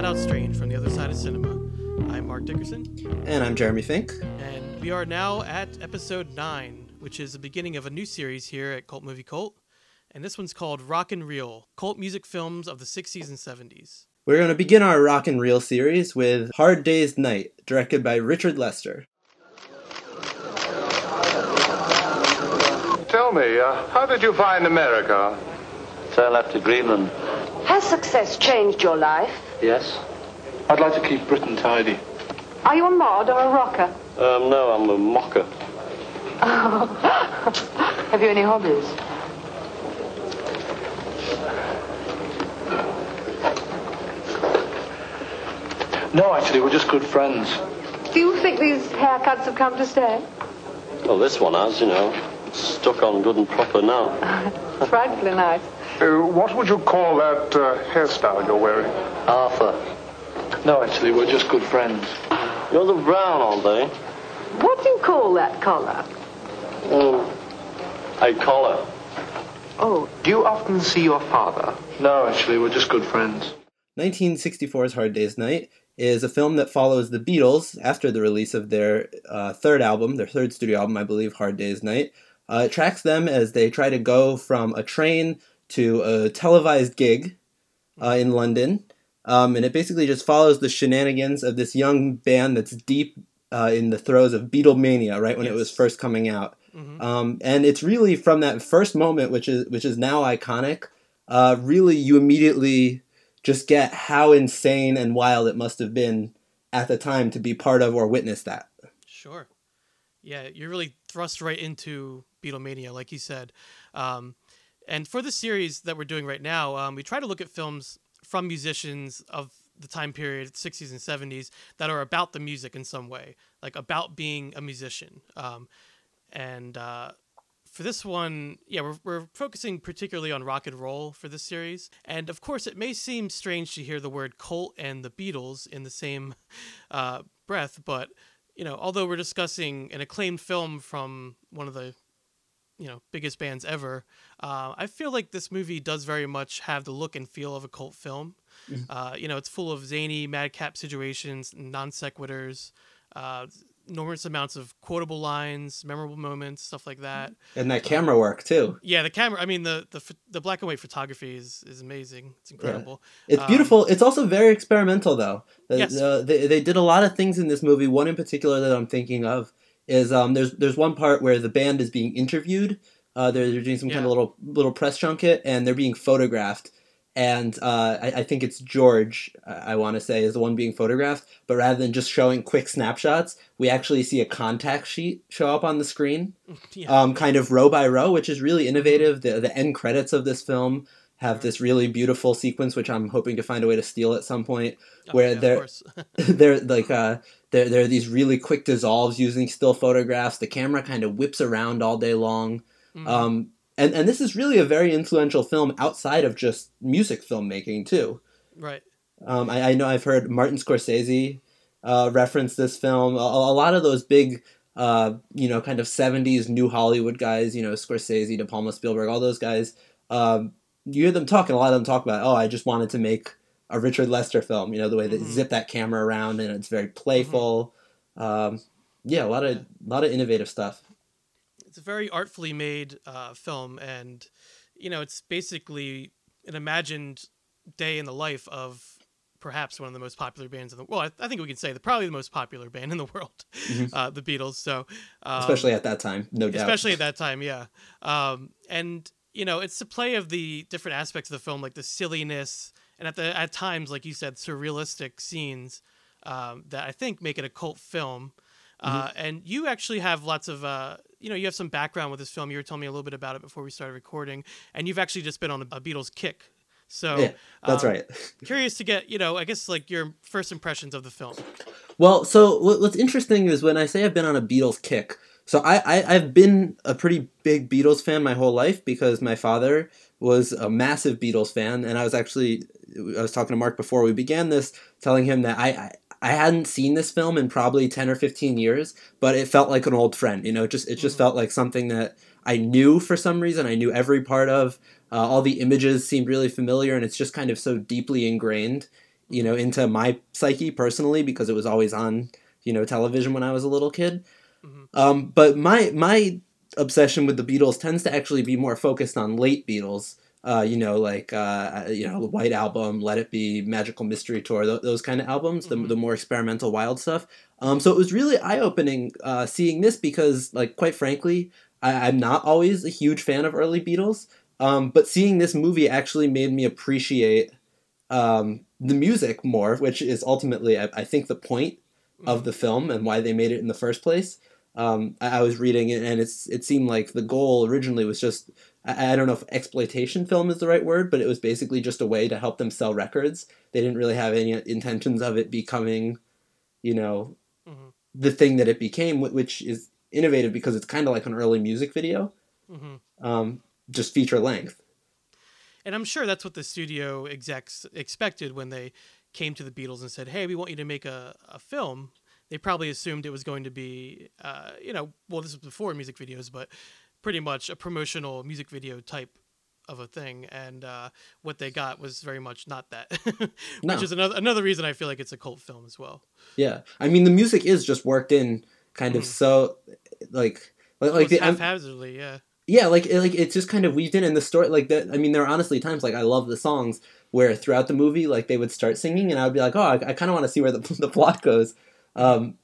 flat out strange from the other side of cinema. I'm Mark Dickerson, And I'm Jeremy Fink. and we are now at episode 9, which is the beginning of a new series here at Cult Movie Cult. And this one's called Rock and Reel Cult Music Films of the 60s and 70s. We're going to begin our rock and reel series with Hard Day's Night, directed by Richard Lester. Tell me, uh, how did you find America? So I left to Greenland. Has success changed your life? Yes. I'd like to keep Britain tidy. Are you a mod or a rocker? Um, no, I'm a mocker. Oh. Have you any hobbies? No, actually, we're just good friends. Do you think these haircuts have come to stay? Well, this one has, you know. It's stuck on good and proper now. Frightfully nice. Uh, what would you call that uh, hairstyle you're wearing? Arthur. No, actually, we're just good friends. You're the brown, aren't they? What do you call that collar? Um, a collar. Oh, do you often see your father? No, actually, we're just good friends. 1964's Hard Day's Night is a film that follows the Beatles after the release of their uh, third album, their third studio album, I believe, Hard Day's Night. Uh, it tracks them as they try to go from a train to a televised gig uh, in London. Um, and it basically just follows the shenanigans of this young band that's deep uh, in the throes of Beatlemania, right when it was first coming out. Mhm. Um, and it's really from that first moment, which is which is now iconic. Uh, really, you immediately just get how insane and wild it must have been at the time to be part of or witness that. Sure. Yeah, you're really thrust right into Beatlemania, like you said. Um, and for the series that we're doing right now, um, we try to look at films from musicians of the time period, 60s and 70s, that are about the music in some way, like about being a musician. Um, and uh, for this one, yeah, we're, we're focusing particularly on rock and roll for this series. And of course, it may seem strange to hear the word cult and the Beatles in the same uh, breath, but you know, although we're discussing an acclaimed film from one of the you know biggest bands ever, uh, I feel like this movie does very much have the look and feel of a cult film. Uh, you know, it's full of zany madcap situations, non sequiturs, uh, enormous amounts of quotable lines, memorable moments, stuff like that. And that camera work too. Yeah, the camera. I mean, the the the black and white photography is is amazing. It's incredible. It's Um, beautiful. it's also very experimental, though. Yes. uh, they, they did a lot of things in this movie. One in particular that I'm thinking of is um, there's there's one part where the band is being interviewed. Uh, they're, they're doing some kind of little little press junket, and they're being photographed. And uh, I, I think it's George, I, I want to say, is the one being photographed. But rather than just showing quick snapshots, we actually see a contact sheet show up on the screen Yeah. um, kind of row by row, which is really innovative. The the end credits of this film have this really beautiful sequence, which I'm hoping to find a way to steal at some point, Oh, where yeah, they're they're like uh there there are these really quick dissolves using still photographs. The camera kind of whips around all day long. Mhm. Um, and and this is really a very influential film outside of just music filmmaking too. right. Um, I, I know I've heard Martin Scorsese uh, reference this film. A, a lot of those big, uh, you know, kind of '70s New Hollywood guys, you know, Scorsese, De Palma, Spielberg, all those guys. Um, you hear them talk, and a lot of them talk about, oh, I just wanted to make a Richard Lester film. You know, the way they Mhm. zip that camera around, and it's very playful. Um, yeah, a lot of a lot of innovative stuff. it's a very artfully made uh, film, and you know, it's basically an imagined day in the life of perhaps one of the most popular bands in the well, I, I think we can say the probably the most popular band in the world, uh, the Beatles. So, um, Especially at that time, no doubt. especially at that time, yeah. Um, and you know, it's the play of the different aspects of the film, like the silliness, and at the at times, like you said, surrealistic scenes um, that I think make it a cult film. Uh, Mm-hmm. and you actually have lots of, uh, you know, you have some background with this film. You were telling me a little bit about it before we started recording, and you've actually just been on a, Beatles kick. So, yeah, that's um, right. Curious to get, you know, I guess like your first impressions of the film. Well, so what's interesting is when I say I've been on a Beatles kick. So I, I I've been a pretty big Beatles fan my whole life because my father was a massive Beatles fan, and I was actually I was talking to Mark before we began this, telling him that I. I I hadn't seen this film in probably 10 or 15 years, but it felt like an old friend, you know, it just it just felt like something that I knew for some reason. I knew every part of. Uh, all the images seemed really familiar, and it's just kind of so deeply ingrained, you know, into my psyche personally because it was always on, you know, television when I was a little kid. Um, but my my obsession with the Beatles tends to actually be more focused on late Beatles. Uh, you know, like uh, you know, the White Album, Let It Be, Magical Mystery Tour, th- those kind of albums, the, the more experimental, wild stuff. Um, so it was really eye opening uh, seeing this because, like, quite frankly, I- I'm not always a huge fan of early Beatles. Um, but seeing this movie actually made me appreciate um, the music more, which is ultimately, I, I think, the point of the film and why they made it in the first place. Um, I, I was reading it, and it's it seemed like the goal originally was just I, I don't know if exploitation film is the right word, but it was basically just a way to help them sell records. They didn't really have any intentions of it becoming, you know, Mhm. the thing that it became, which is innovative because it's kind of like an early music video, hmm um, just feature length. And I'm sure that's what the studio execs expected when they came to the Beatles and said, "Hey, we want you to make a, a film." They probably assumed it was going to be, uh, you know, well, this was before music videos, but pretty much a promotional music video type of a thing. And uh, what they got was very much not that, No. which is another another reason I feel like it's a cult film as well. Yeah, I mean the music is just worked in kind of Mhm. so like like, like Almost the em- haphazardly, yeah. yeah like it- like it's just kind of weaved in in the story like that. I mean there are honestly times like I love the songs where throughout the movie like they would start singing and I would be like oh I, I kind of want to see where the the plot goes. Um,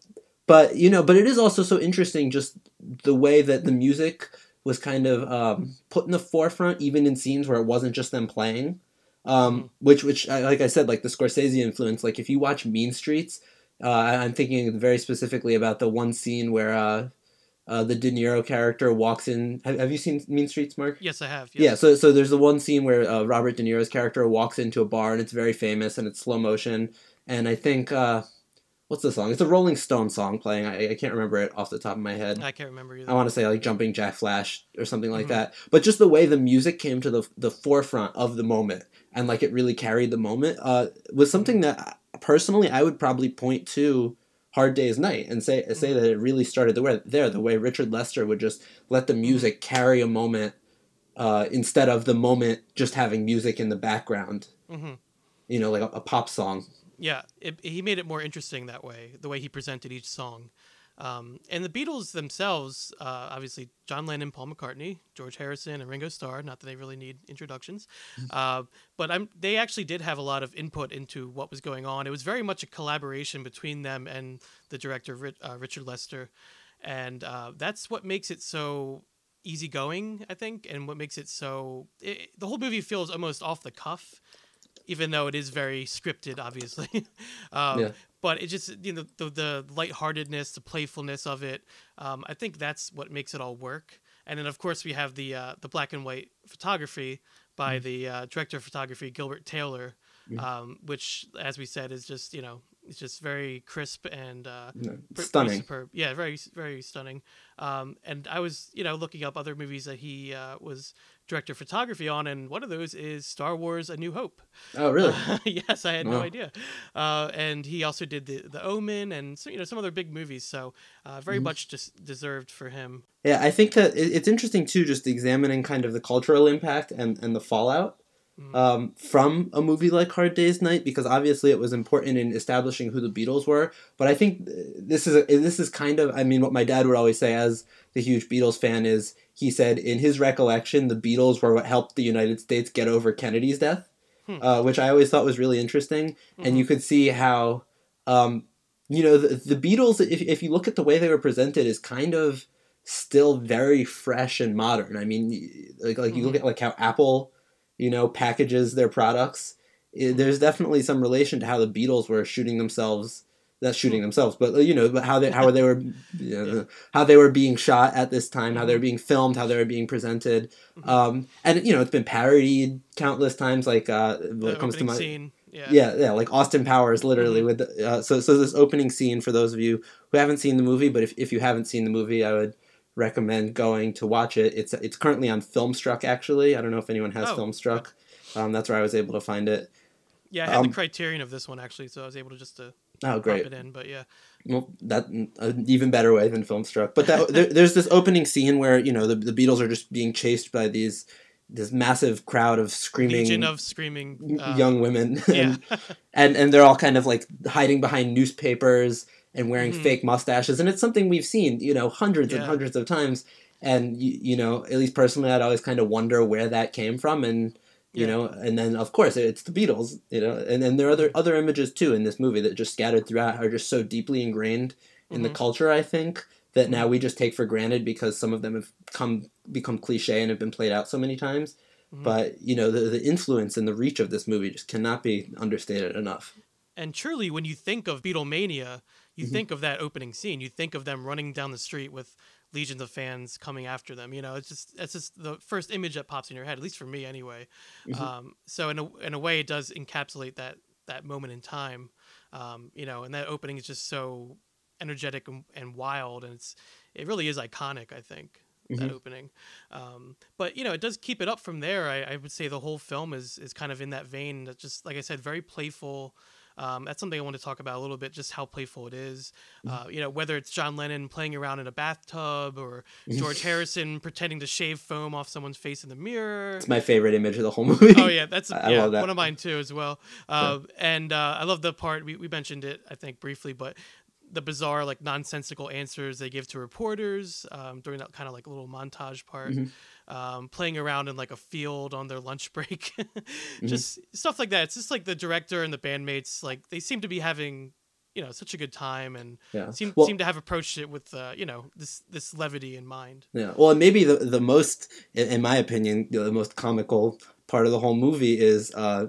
but you know, but it is also so interesting just the way that the music was kind of um, put in the forefront, even in scenes where it wasn't just them playing. Um, which, which, uh, like I said, like the Scorsese influence. Like if you watch Mean Streets, uh, I'm thinking very specifically about the one scene where uh, uh, the De Niro character walks in. Have, have you seen Mean Streets, Mark? Yes, I have. Yeah, so so there's the one scene where uh, Robert De Niro's character walks into a bar and it's very famous and it's slow motion and I think uh, what's the song? It's a Rolling Stone song playing. I, I can't remember it off the top of my head. I can't remember either. I want to say like Jumping Jack Flash or something like Mhm. that. But just the way the music came to the the forefront of the moment and like it really carried the moment uh, was something that personally I would probably point to Hard Day's Night and say say that it really started the way there the way Richard Lester would just let the music carry a moment uh, instead of the moment just having music in the background. hmm You know, like a, a pop song. Yeah, it, he made it more interesting that way, the way he presented each song. Um, and the Beatles themselves, uh, obviously, John Lennon, Paul McCartney, George Harrison, and Ringo Starr. Not that they really need introductions, uh, but I'm, they actually did have a lot of input into what was going on. It was very much a collaboration between them and the director uh, Richard Lester, and uh, that's what makes it so easygoing, I think, and what makes it so. It, the whole movie feels almost off the cuff even though it is very scripted, obviously. um, Yeah. But it just, you know, the, the lightheartedness, the playfulness of it, um, I think that's what makes it all work. And then, of course, we have the uh, the black and white photography by the uh, director of photography, Gilbert Taylor, um, which, as we said, is just, you know, it's just very crisp and uh, No, stunning. superb. Yeah, very very stunning. Um, and I was you know looking up other movies that he uh, was director of photography on, and one of those is Star Wars: A New Hope. Oh, really? yes, I had no idea. Uh, and he also did the the Omen and so, you know some other big movies. So uh, very much just deserved for him. Yeah, I think that it's interesting too, just examining kind of the cultural impact and, and the fallout um, from a movie like Hard Day's Night, because obviously it was important in establishing who the Beatles were. But I think uh, this is a, this is kind of, I mean, what my dad would always say as the huge Beatles fan is, he said in his recollection, the Beatles were what helped the United States get over Kennedy's death, uh, which I always thought was really interesting. And you could see how, um, you know, the, the Beatles, if, if you look at the way they were presented, is kind of still very fresh and modern. I mean, like like you look at like how Apple, you know, packages their products. i- there's definitely some relation to how the Beatles were shooting themselves. That's shooting themselves, but you know, but how they how they were, you know, how they were being shot at this time, how they were being filmed, how they were being presented, um, and you know, it's been parodied countless times. Like uh, it comes to my scene. Yeah. yeah, yeah, like Austin Powers, literally. With the, uh, so, so this opening scene for those of you who haven't seen the movie, but if, if you haven't seen the movie, I would recommend going to watch it. It's it's currently on Filmstruck. Actually, I don't know if anyone has Oh, Filmstruck. Um, that's where I was able to find it. Yeah, I had Um, the criterion of this one actually, so I was able to just to Oh, pop great. it in. But yeah, Well, that an even better way than Filmstruck. But that there, there's this opening scene where you know the, the Beatles are just being chased by these this massive crowd of screaming legion of screaming uh, young women, Yeah, and, and and they're all kind of like hiding behind newspapers and wearing Mhm. fake mustaches, and it's something we've seen you know hundreds and hundreds of times. And you, you know, at least personally, I'd always kind of wonder where that came from, and you Yeah. know, and then of course it's the Beatles, you know, and then there are other other images too in this movie that just scattered throughout are just so deeply ingrained in the Mhm. culture. I think that now we just take for granted because some of them have come become cliche and have been played out so many times. Mhm. But you know, the the influence and the reach of this movie just cannot be understated enough. And truly, when you think of Beatlemania, you Mhm. think of that opening scene. You think of them running down the street with legions of fans coming after them. You know, it's just that's just the first image that pops in your head, at least for me, anyway. Mhm. Um, so in a in a way, it does encapsulate that that moment in time. Um, you know, and that opening is just so energetic and, and wild, and it's it really is iconic. I think that Mhm. opening. Um, but you know, it does keep it up from there. I, I would say the whole film is is kind of in that vein. That just like I said, very playful. Um, that's something I want to talk about a little bit, just how playful it is. Uh, you know, whether it's John Lennon playing around in a bathtub or George Harrison pretending to shave foam off someone's face in the mirror. It's my favorite image of the whole movie. Oh yeah, that's I yeah, love that. one of mine too as well. Uh, And uh, I love the part we, we mentioned it I think briefly, but the bizarre like nonsensical answers they give to reporters um, during that kind of like little montage part, Mm-hmm. um, playing around in like a field on their lunch break, Mm-hmm. just stuff like that. It's just like the director and the bandmates like they seem to be having you know such a good time and Yeah. seem Well- seem to have approached it with uh, you know this this levity in mind. Yeah. Well, and maybe the the most, in in my opinion, the most comical part of the whole movie is uh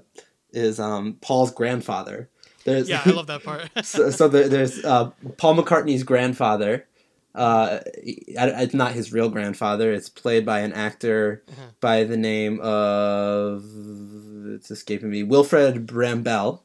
is um Paul's grandfather. There's, Yeah, I love that part. so, so there, there's uh, Paul McCartney's grandfather. Uh, it's not his real grandfather. It's played by an actor Uh-huh. by the name of it's escaping me. Wilfred Brambell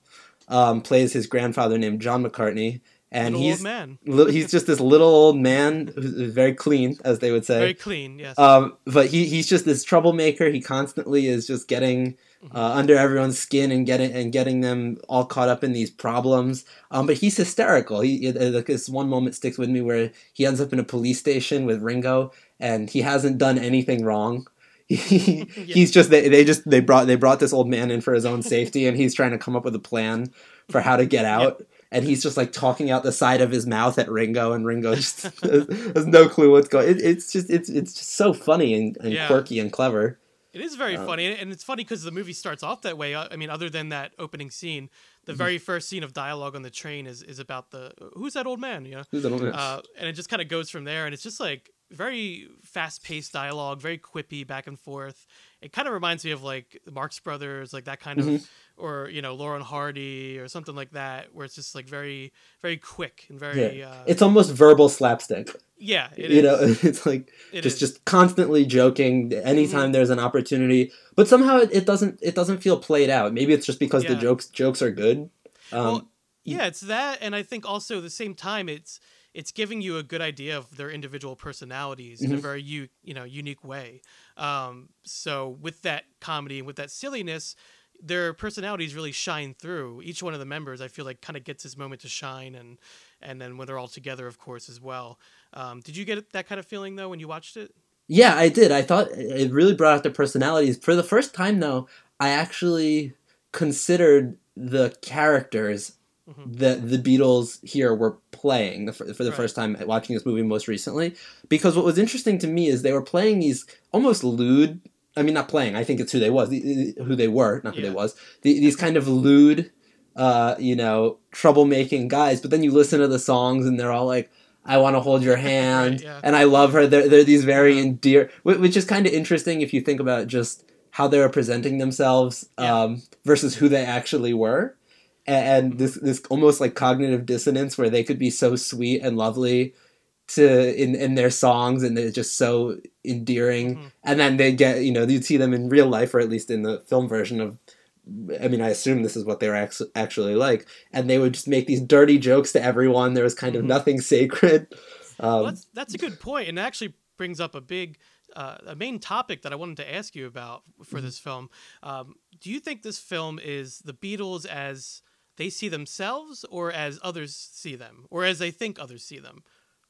um, plays his grandfather named John McCartney, and Little he's old man, li- he's just this little old man who's very clean, as they would say. very clean. Yes. Um, but he, he's just this troublemaker. He constantly is just getting. Uh, under everyone's skin and getting and getting them all caught up in these problems. Um, but he's hysterical. He it- this one moment sticks with me where he ends up in a police station with Ringo, and he hasn't done anything wrong. He, He's just they, they just they brought they brought this old man in for his own safety, and he's trying to come up with a plan for how to get out. And he's just like talking out the side of his mouth at Ringo, and Ringo just has no clue what's going. It, it's just it's it's just so funny and, and Yeah. quirky and clever. It is very Um, funny, and it's funny because the movie starts off that way. uh, I mean, other than that opening scene, Mm-hmm. the very first scene of dialogue on the train is is about the who's that old man, you know, Who's that old man? uh, and it just kind of goes from there, and it's just like very fast paced dialogue, very quippy back and forth. It kind of reminds me of like the Marx Brothers, like that kind Mm-hmm. of, or you know, Laurel and Hardy or something like that, where it's just like very very quick and very Yeah. uh, it's almost verbal slapstick. Yeah, it you is. know, it's like It just is. just constantly joking anytime there's an opportunity. But somehow it, it doesn't it doesn't feel played out. Maybe it's just because the jokes jokes are good. Um, well, yeah, it's that, and I think also at the same time, it's it's giving you a good idea of their individual personalities in a Mm-hmm. very u- you know unique way. Um, so with that comedy and with that silliness, their personalities really shine through. Each one of the members, I feel like, kind of gets his moment to shine, and and then when they're all together, of course, as well. Um, did you get that kind of feeling though when you watched it? Yeah, I did. I thought it really brought out their personalities. For the first time, though, I actually considered the characters that the Beatles here were playing for, for the Right. first time watching this movie most recently. Because what was interesting to me is they were playing these almost lewd. I mean, not playing. I think it's who they was, who they were, not who Yeah. they was. These kind of lewd, uh, you know, troublemaking guys. But then you listen to the songs, and they're all like, "I want to hold your hand," yeah. and I love her. They're, they're these very Yeah. endear, which is kind of interesting if you think about just how they were presenting themselves Yeah. um, versus who they actually were, A- and, this this almost like cognitive dissonance where they could be so sweet and lovely to in in their songs and they're just so endearing Mhm. and then they get you know you'd see them in real life or at least in the film version of I mean, I assume this is what they were act- actually like, and they would just make these dirty jokes to everyone. There was kind of Mhm. nothing sacred. Um, Well, that's that's a good point, and it actually brings up a big, uh, a main topic that I wanted to ask you about for Mm-hmm. this film. Um, do you think this film is the Beatles as they see themselves or as others see them or as they think others see them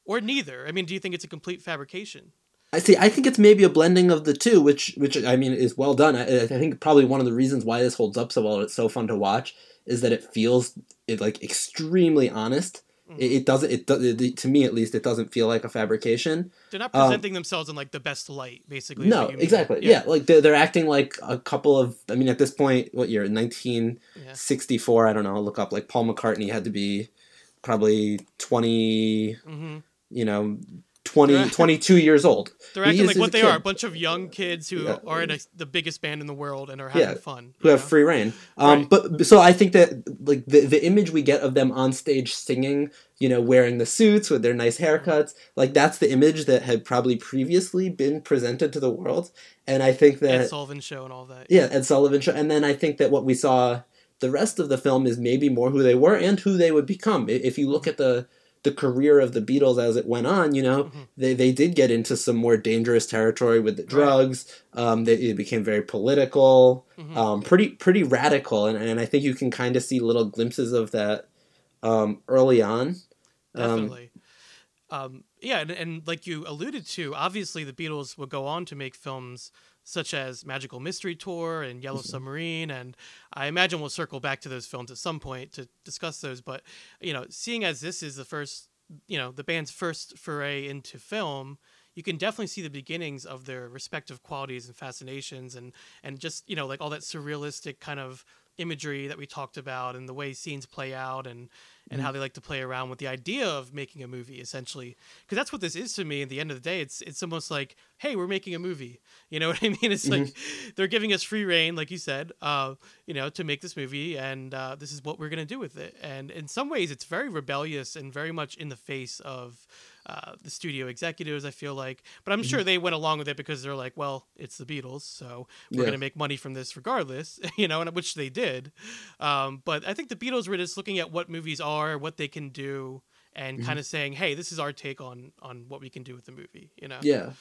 or neither i mean do you think it's a complete fabrication I see. I think it's maybe a blending of the two, which, which I mean, is well done. I, I think probably one of the reasons why this holds up so well, it's so fun to watch, is that it feels it like extremely honest. It, mm-hmm. it doesn't. It, does it to me at least. It doesn't feel like a fabrication. they're not presenting um, themselves in like the best light basically No, what you mean. exactly. Yeah, like they're, they're acting like a couple of. I mean, at this point, what year? Nineteen sixty four. I don't know. I'll look up. Like Paul McCartney had to be probably 20 mm-hmm. You know, 20, They're- 22 years old. they're acting like what they kid. are a bunch of young kids who Yeah. are in a, the biggest band in the world and are having yeah, fun who you have know? free reign. Um, Right. But so I think that like the the image we get of them on stage singing, you know, wearing the suits with their nice haircuts, like that's the image that had probably previously been presented to the world. And I think that Ed Sullivan show and all that yeah, Ed Sullivan show. And then I think that what we saw the rest of the film is maybe more who they were and who they would become. If you look at the the career of the Beatles as it went on, you know, Mm-hmm. they, they did get into some more dangerous territory with the drugs. Um, they, it became very political, Mm-hmm. um, pretty pretty radical, and, and I think you can kind of see little glimpses of that um, early on. Um, definitely um, yeah and, and like you alluded to obviously the beatles would go on to make films such as magical mystery tour and yellow mm-hmm. submarine and i imagine we'll circle back to those films at some point to discuss those but you know seeing as this is the first you know the band's first foray into film you can definitely see the beginnings of their respective qualities and fascinations and and just you know like all that surrealistic kind of imagery that we talked about and the way scenes play out and and how they like to play around with the idea of making a movie essentially. Because that's what this is to me at the end of the day it's it's almost like hey we're making a movie. You know what i mean? It's like they're giving us free reign like you said uh you know to make this movie and uh, this is what we're going to do with it. And in some ways it's very rebellious and very much in the face of uh, the studio executives i feel like. But i'm sure they went along with it because they're like well it's the beatles so we're Yeah. going to make money from this regardless you know and which they did. Um, but i think the beatles were just looking at what movies are what they can do and Mm-hmm. kind of saying hey this is our take on on what we can do with the movie you know? Yeah,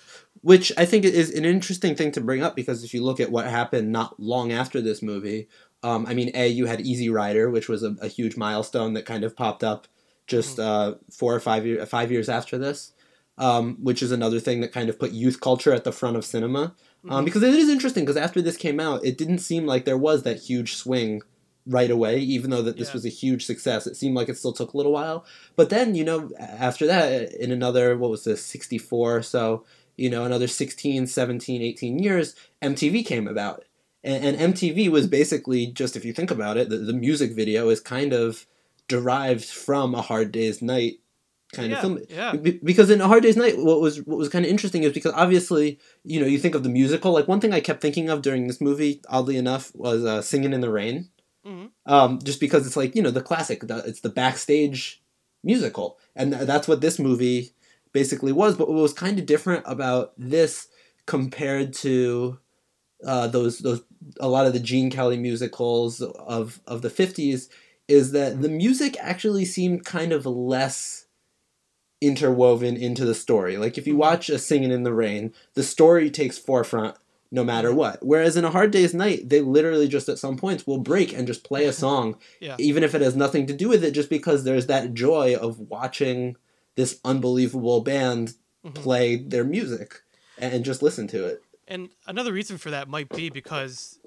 which I think is an interesting thing to bring up because if you look at what happened not long after this movie, um, I mean, a you had Easy Rider, which was a, a huge milestone that kind of popped up just uh, four or five years five years after this, um, which is another thing that kind of put youth culture at the front of cinema. Um, because it is interesting because after this came out, it didn't seem like there was that huge swing right away, even though that this Yeah. was a huge success. It seemed like it still took a little while. But then, you know, after that, in another, what was this, 64 so, you know, another 16, 17, 18 years, MTV came about. And, and MTV was basically just, if you think about it, the, the music video is kind of derived from a Hard Day's Night kind Yeah, of film. yeah. Be- because in a Hard Day's Night, what was what was kind of interesting is because obviously, you know, you think of the musical. Like one thing I kept thinking of during this movie, oddly enough, was uh, "Singing in the Rain," Mhm. um, just because it's like you know the classic. The, it's the backstage musical, and th- that's what this movie basically was. But what was kind of different about this compared to uh, those those a lot of the Gene Kelly musicals of of the fifties is that the music actually seemed kind of less interwoven into the story. Like if you mm-hmm. watch a Singing in the Rain, the story takes forefront no matter mm-hmm. what. Whereas in a Hard Day's Night, they literally just at some points will break and just play a song, Yeah. even if it has nothing to do with it, just because there's that joy of watching this unbelievable band mm-hmm. play their music and just listen to it. and another reason for that might be because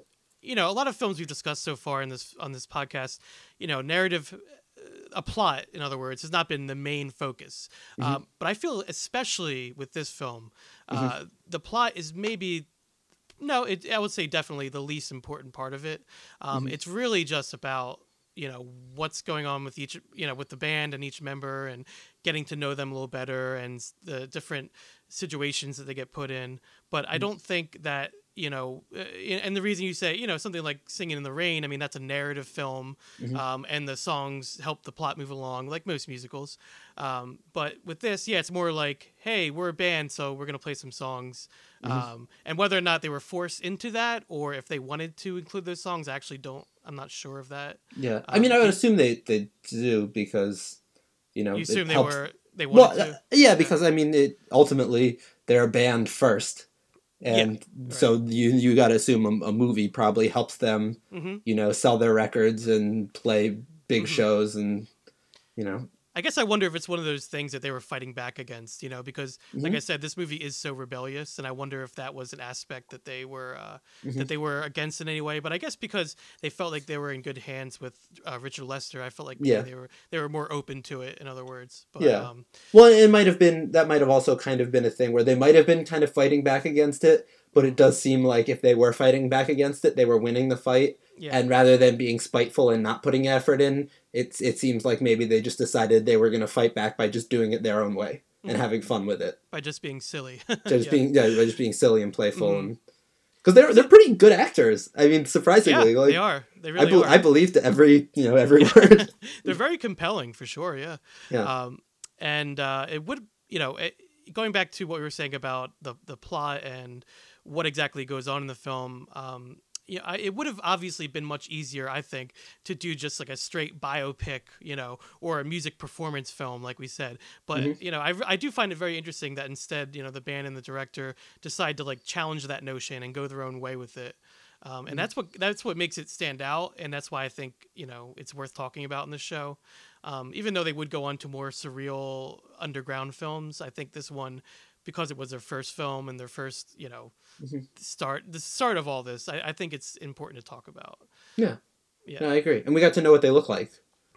you know a lot of films we've discussed so far in this on this podcast you know narrative uh, a plot in other words has not been the main focus. Um, but i feel especially with this film uh, the plot is maybe no it, i would say definitely the least important part of it. Um, it's really just about you know what's going on with each you know with the band and each member and getting to know them a little better and the different situations that they get put in but i don't think that you know uh, and the reason you say you know something like singing in the rain i mean that's a narrative film um, and the songs help the plot move along like most musicals. Um, but with this yeah it's more like hey we're a band so we're going to play some songs. Um, and whether or not they were forced into that or if they wanted to include those songs i actually don't i'm not sure of that. Yeah. I mean, I Um, would assume they, they do because, you know, you it assume they helps- were they Well, wanted uh, to yeah, because I mean, it ultimately they're a band first, and so you you got to assume a, a movie probably helps them, Mhm. you know, sell their records and play big Mhm. shows and you know I guess I wonder if it's one of those things that they were fighting back against, you know, because like Mhm. I said, this movie is so rebellious, and I wonder if that was an aspect that they were uh, Mhm. that they were against in any way. But I guess because they felt like they were in good hands with uh, Richard Lester, I felt like Yeah. they were they were more open to it. In other words, but, Yeah. um, Well, it might have been that might have also kind of been a thing where they might have been kind of fighting back against it, but it does seem like if they were fighting back against it, they were winning the fight. Yeah, And rather than being spiteful and not putting effort in, it's it seems like maybe they just decided they were going to fight back by just doing it their own way and Mhm. having fun with it, by just being silly. just Yeah. being yeah, by just being silly and playful Mhm. and because they're they're pretty good actors. I mean, surprisingly, yeah, like they are. They I, really bel are. I believed every you know every word. They're very compelling for sure. Yeah. Yeah. Um, and uh, it would, you know, it, going back to what we were saying about the the plot and what exactly goes on in the film. Um, yeah, I, it would have obviously been much easier, I think, to do just like a straight biopic, you know, or a music performance film, like we said. But Mhm. you know, I, I do find it very interesting that instead, you know, the band and the director decide to like challenge that notion and go their own way with it. Um, and that's what that's what makes it stand out, and that's why I think you know it's worth talking about in the show. Um, even though they would go on to more surreal underground films, I think this one, because it was their first film and their first you know Mhm. start the start of all this, I, I think it's important to talk about. Yeah. Yeah. No, I agree, and we got to know what they look like.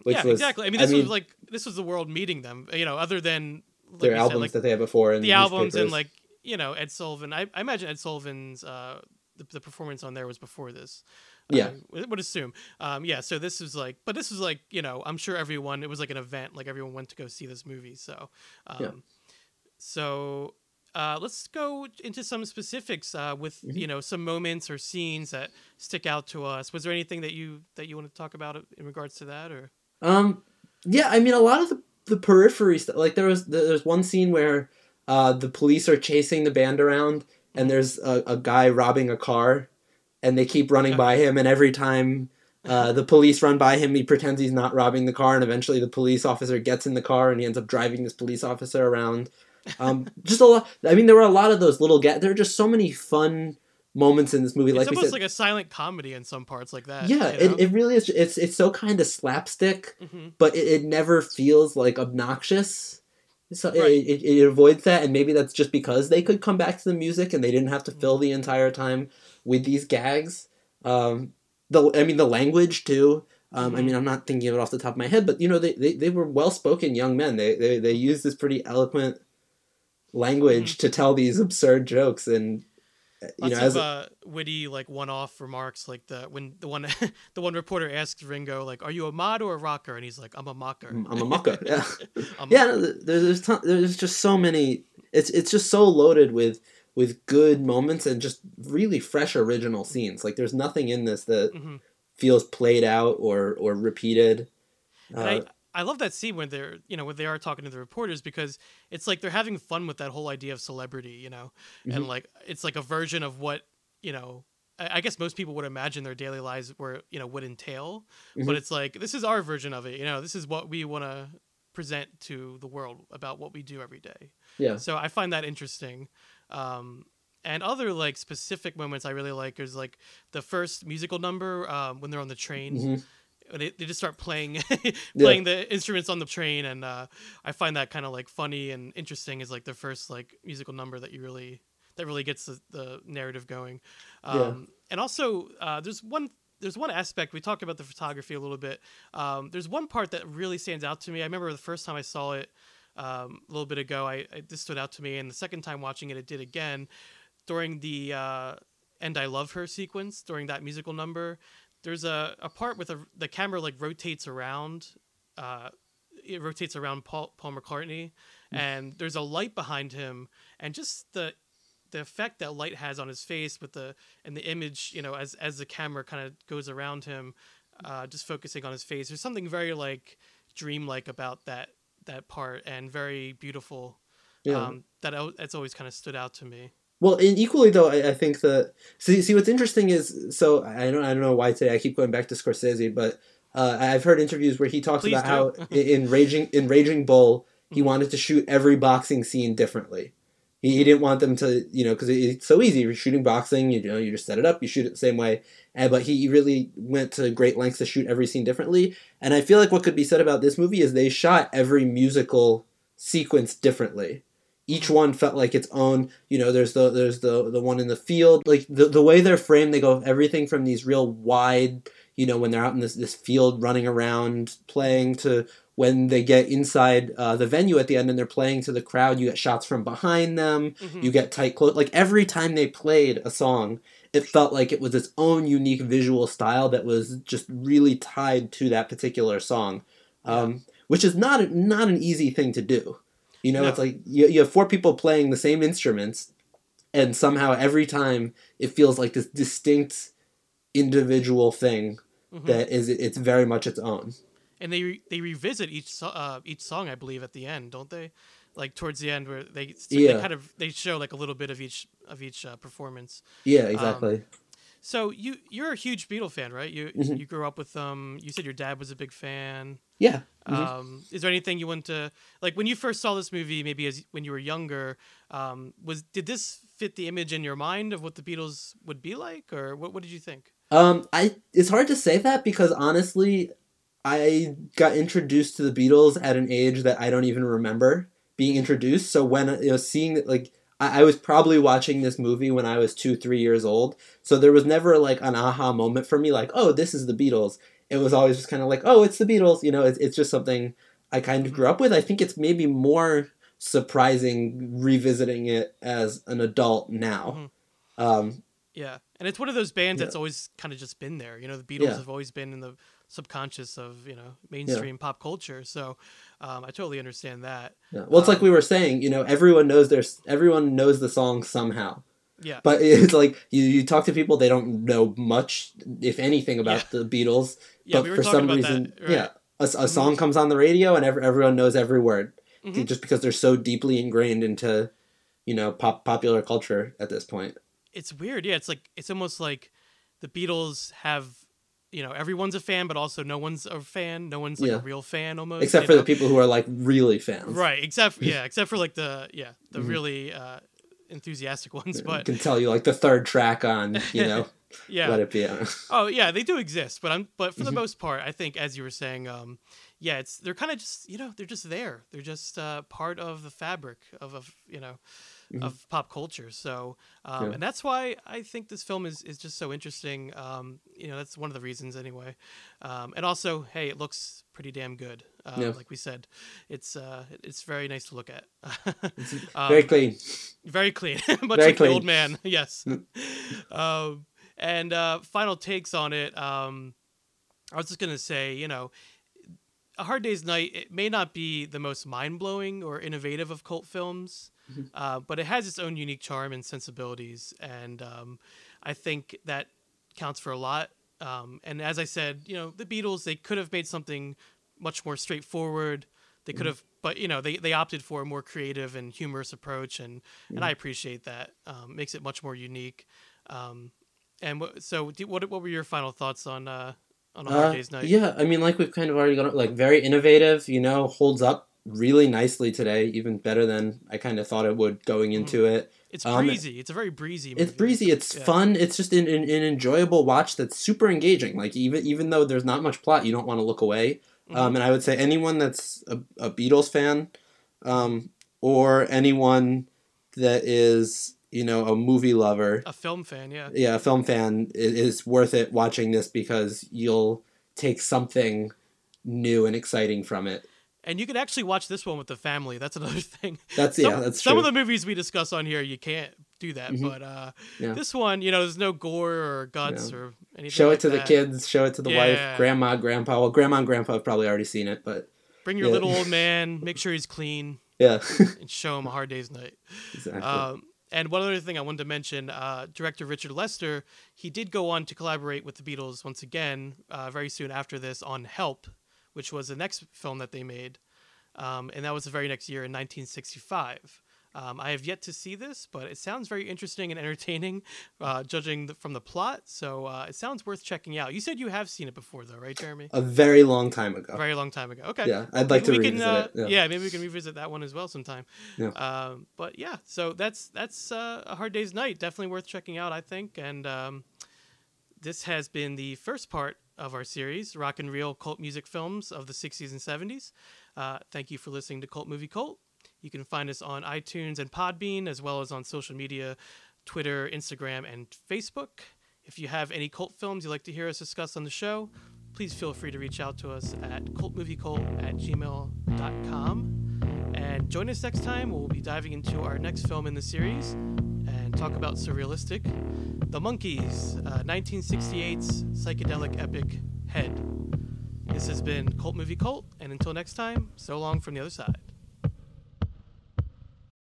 Yeah, was, exactly. I mean, this was like this was the world meeting them. You know, other than like their we said, albums like, that they had before and the albums and like you know Ed Sullivan. I, I imagine Ed Sullivan's uh, the, the performance on there was before this. Yeah. I would assume. Um, yeah, so this was like, but this was like, you know, I'm sure everyone, it was like an event, like everyone went to go see this movie. So, um, Yeah. so uh, let's go into some specifics uh, with, Mm-hmm. you know, some moments or scenes that stick out to us. Was there anything that you that you want to talk about in regards to that, or? Um, yeah, I mean, a lot of the, the periphery stuff. Like there was there's one scene where uh, the police are chasing the band around, and there's a, a guy robbing a car, and they keep running by him, and every time. Uh, the police run by him. He pretends he's not robbing the car, and eventually the police officer gets in the car, and he ends up driving this police officer around. Um, just a lot. I mean, there were a lot of those little get. There are just so many fun moments in this movie. It's like almost said, like a silent comedy in some parts, like that. yeah, you know? it, it really is. It's it's so kind of slapstick, Mhm. but it, it never feels like obnoxious. So it- Right. it, it, avoids that, and maybe that's just because they could come back to the music and they didn't have to fill Mm-hmm. the entire time with these gags. Um, the I mean the language too. Um, I Mhm. mean I'm not thinking of it off the top of my head, but you know they, they, they were well spoken young men. They they they used this pretty eloquent language to tell these absurd jokes and you Mm-hmm. Lots know as of uh, witty like one-off remarks, like the when the one the one reporter asks Ringo like, "Are you a mod or a rocker?" and he's like, "I'm a mocker." I'm a mocker. Yeah. Yeah, no, there's there's, ton, there's just so many. It's it's just so loaded with with good moments and just really fresh original scenes. Like there's nothing in this that Mhm. feels played out or or repeated. Uh, I, I love that scene when they're you know when they are talking to the reporters because it's like they're having fun with that whole idea of celebrity, you know, and Mhm. like it's like a version of what you know. I I guess most people would imagine their daily lives were you know would entail, Mhm. but it's like this is our version of it. You know, this is what we want to present to the world about what we do every day. yeah, So I find that interesting. Um, and other like specific moments I really like is like the first musical number um, when they're on the train. Mhm. They, they just start playing playing the instruments on the train, and uh, I find that kind of like funny and interesting. Is like the first like musical number that you really that really gets the, the narrative going. Um, Yeah. And also, uh, there's one there's one aspect we talked about the photography a little bit. Um, there's one part that really stands out to me. I remember the first time I saw it um, a little bit ago. I, I this stood out to me, and the second time watching it, it did again during the uh, "And I Love Her" sequence during that musical number. There's a, a part with a, the camera like rotates around. Uh, it rotates around Paul, Paul McCartney, and there's a light behind him, and just the the effect that light has on his face with the and the image, you know, as as the camera kind of goes around him, uh, just focusing on his face. There's something very like dreamlike about that that part, and very beautiful. Yeah. Um, that that's always kind of stood out to me. Well, and equally though, I, I think that see see what's interesting is so I don't I don't know why today I keep going back to Scorsese, but uh, I've heard interviews where he talks Please about do. how in, in Raging in Raging Bull Mm-hmm. he wanted to shoot every boxing scene differently He, he didn't want them to, you know, because it's so easy. You're shooting boxing, you know, you just set it up, you shoot it the same way. And, but he really went to great lengths to shoot every scene differently. And I feel like what could be said about this movie is they shot every musical sequence differently. Each one felt like its own. You know, there's the there's the the one in the field. Like the the way they're framed, they go everything from these real wide. You know, when they're out in this this field running around playing to when they get inside uh, the venue at the end and they're playing to the crowd, you get shots from behind them. Mhm. You get tight close. Like every time they played a song, it felt like it was its own unique visual style that was just really tied to that particular song, um, which is not not an easy thing to do. You know, No. it's like you, you have four people playing the same instruments, and somehow every time it feels like this distinct individual thing Mhm. that is it's very much its own. and they re- they revisit each so- uh, each song, I believe, at the end, don't they? Like towards the end, where they Yeah. they kind of they show like a little bit of each of each uh, performance. Yeah, exactly. So you you're a huge Beatle fan, right? You Mhm. you grew up with them. You said your dad was a big fan. yeah. mhm. Um, is there anything you want to like when you first saw this movie? Maybe as when you were younger, um, was did this fit the image in your mind of what the Beatles would be like, or what what did you think? Um, I it's hard to say that because honestly, I got introduced to the Beatles at an age that I don't even remember being introduced. So when you know seeing like I, I was probably watching this movie when I was two, three years old. So there was never like an aha moment for me, like oh, this is the Beatles. It was always just kind of like oh, it's the Beatles. You know, it's it's just something I kind of grew up with. I think it's maybe more surprising revisiting it as an adult now. Um, Yeah, and it's one of those bands Yeah. that's always kind of just been there. You know, the Beatles Yeah. have always been in the subconscious of you know mainstream pop culture. So um, I totally understand that. Yeah. Well, it's like Um, we were saying, you know, everyone knows their everyone knows the song somehow. Yeah, But it's like you, you talk to people, they don't know much, if anything, about Yeah. the Beatles. yeah, but we were for some about reason, that. Right? yeah, a, a song comes on the radio and every, everyone knows every word, Mhm. just because they're so deeply ingrained into, you know, pop popular culture at this point. it's weird. Yeah, it's like it's almost like the Beatles have. You know, everyone's a fan, but also no one's a fan. No one's like Yeah. a real fan, almost. Except for know? the people who are like really fans, right? Except yeah, except for like the yeah the Mhm. really uh, enthusiastic ones. But I can tell you like the third track on, you know, yeah, let it be. on. Oh yeah, they do exist, but I'm but for the Mhm. most part, I think as you were saying, um, yeah, it's they're kind of just you know they're just there. They're just uh, part of the fabric of of you know Mhm. of pop culture. So um, Yeah. and that's why I think this film is is just so interesting. Um, you know, that's one of the reasons anyway. Um, and also, hey, it looks pretty damn good. Um, Yeah. Like we said, it's uh, it's very nice to look at. Very Um, clean. very clean, much Very like the old man. Yes. um, and uh, final takes on it. Um, I was just gonna say, you know, A Hard Day's Night. It may not be the most mind blowing or innovative of cult films, Mm-hmm. uh, but it has its own unique charm and sensibilities, and um, I think that counts for a lot. Um, and as I said, you know, the Beatles they could have made something much more straightforward. They could Mhm. have, but you know, they, they opted for a more creative and humorous approach, and and I appreciate that. Um, makes it much more unique. Um, and wh- so, do, what what were your final thoughts on uh, on a hard Uh, day's night? Yeah, I mean, like we've kind of already gone, like very innovative. You know, holds up really nicely today, even better than I kind of thought it would going into it. It's Um, breezy. it's a very breezy. Movie. It's breezy. It's Yeah. fun. It's just an, an, an enjoyable watch that's super engaging. Like even even though there's not much plot, you don't want to look away. Mm-hmm. Um, and I would say anyone that's a, a Beatles fan, um, or anyone that is you know a movie lover, A film fan, yeah. yeah, a film fan is worth it watching this because you'll take something new and exciting from it. And you can actually watch this one with the family. That's another thing. That's some, yeah, that's some true. of the movies we discuss on here, you can't do that. Mhm. But uh, Yeah. this one, you know, there's no gore or guts or anything. show like it to the kids, show it to the Yeah. wife, grandma, grandpa. Well, grandma and grandpa have probably already seen it, but Bring your Yeah. little old man. Make sure he's clean yeah, and show him a hard day's night. exactly. Um, and one other thing I wanted to mention, uh, director Richard Lester, he did go on to collaborate with the Beatles once again uh, very soon after this on Help, which was the next film that they made, um, and that was the very next year in 1965. Um, I have yet to see this, but it sounds very interesting and entertaining, uh, judging the, from the plot. So uh, it sounds worth checking out. You said you have seen it before, though, right, Jeremy? A very long time ago. A very long time ago. Okay. Yeah, I'd like Maybe to we can, uh, it. Yeah. maybe we can revisit that one as well sometime. Yeah. Um, but yeah, so that's that's uh, a hard day's night. Definitely worth checking out, I think. And um, this has been the first part of our series, Rock and Reel Cult Music Films of the 60s and 70s. Uh, thank you for listening to Cult Movie Cult. You can find us on iTunes and Podbean, as well as on social media Twitter, Instagram, and Facebook. If you have any cult films you'd like to hear us discuss on the show, please feel free to reach out to us at cultmoviecult at gmail.com. And join us next time. We'll be diving into our next film in the series and talk about Surrealistic The Monkees, uh, 1968's psychedelic epic Head. This has been Cult Movie Cult, and until next time, so long from the other side.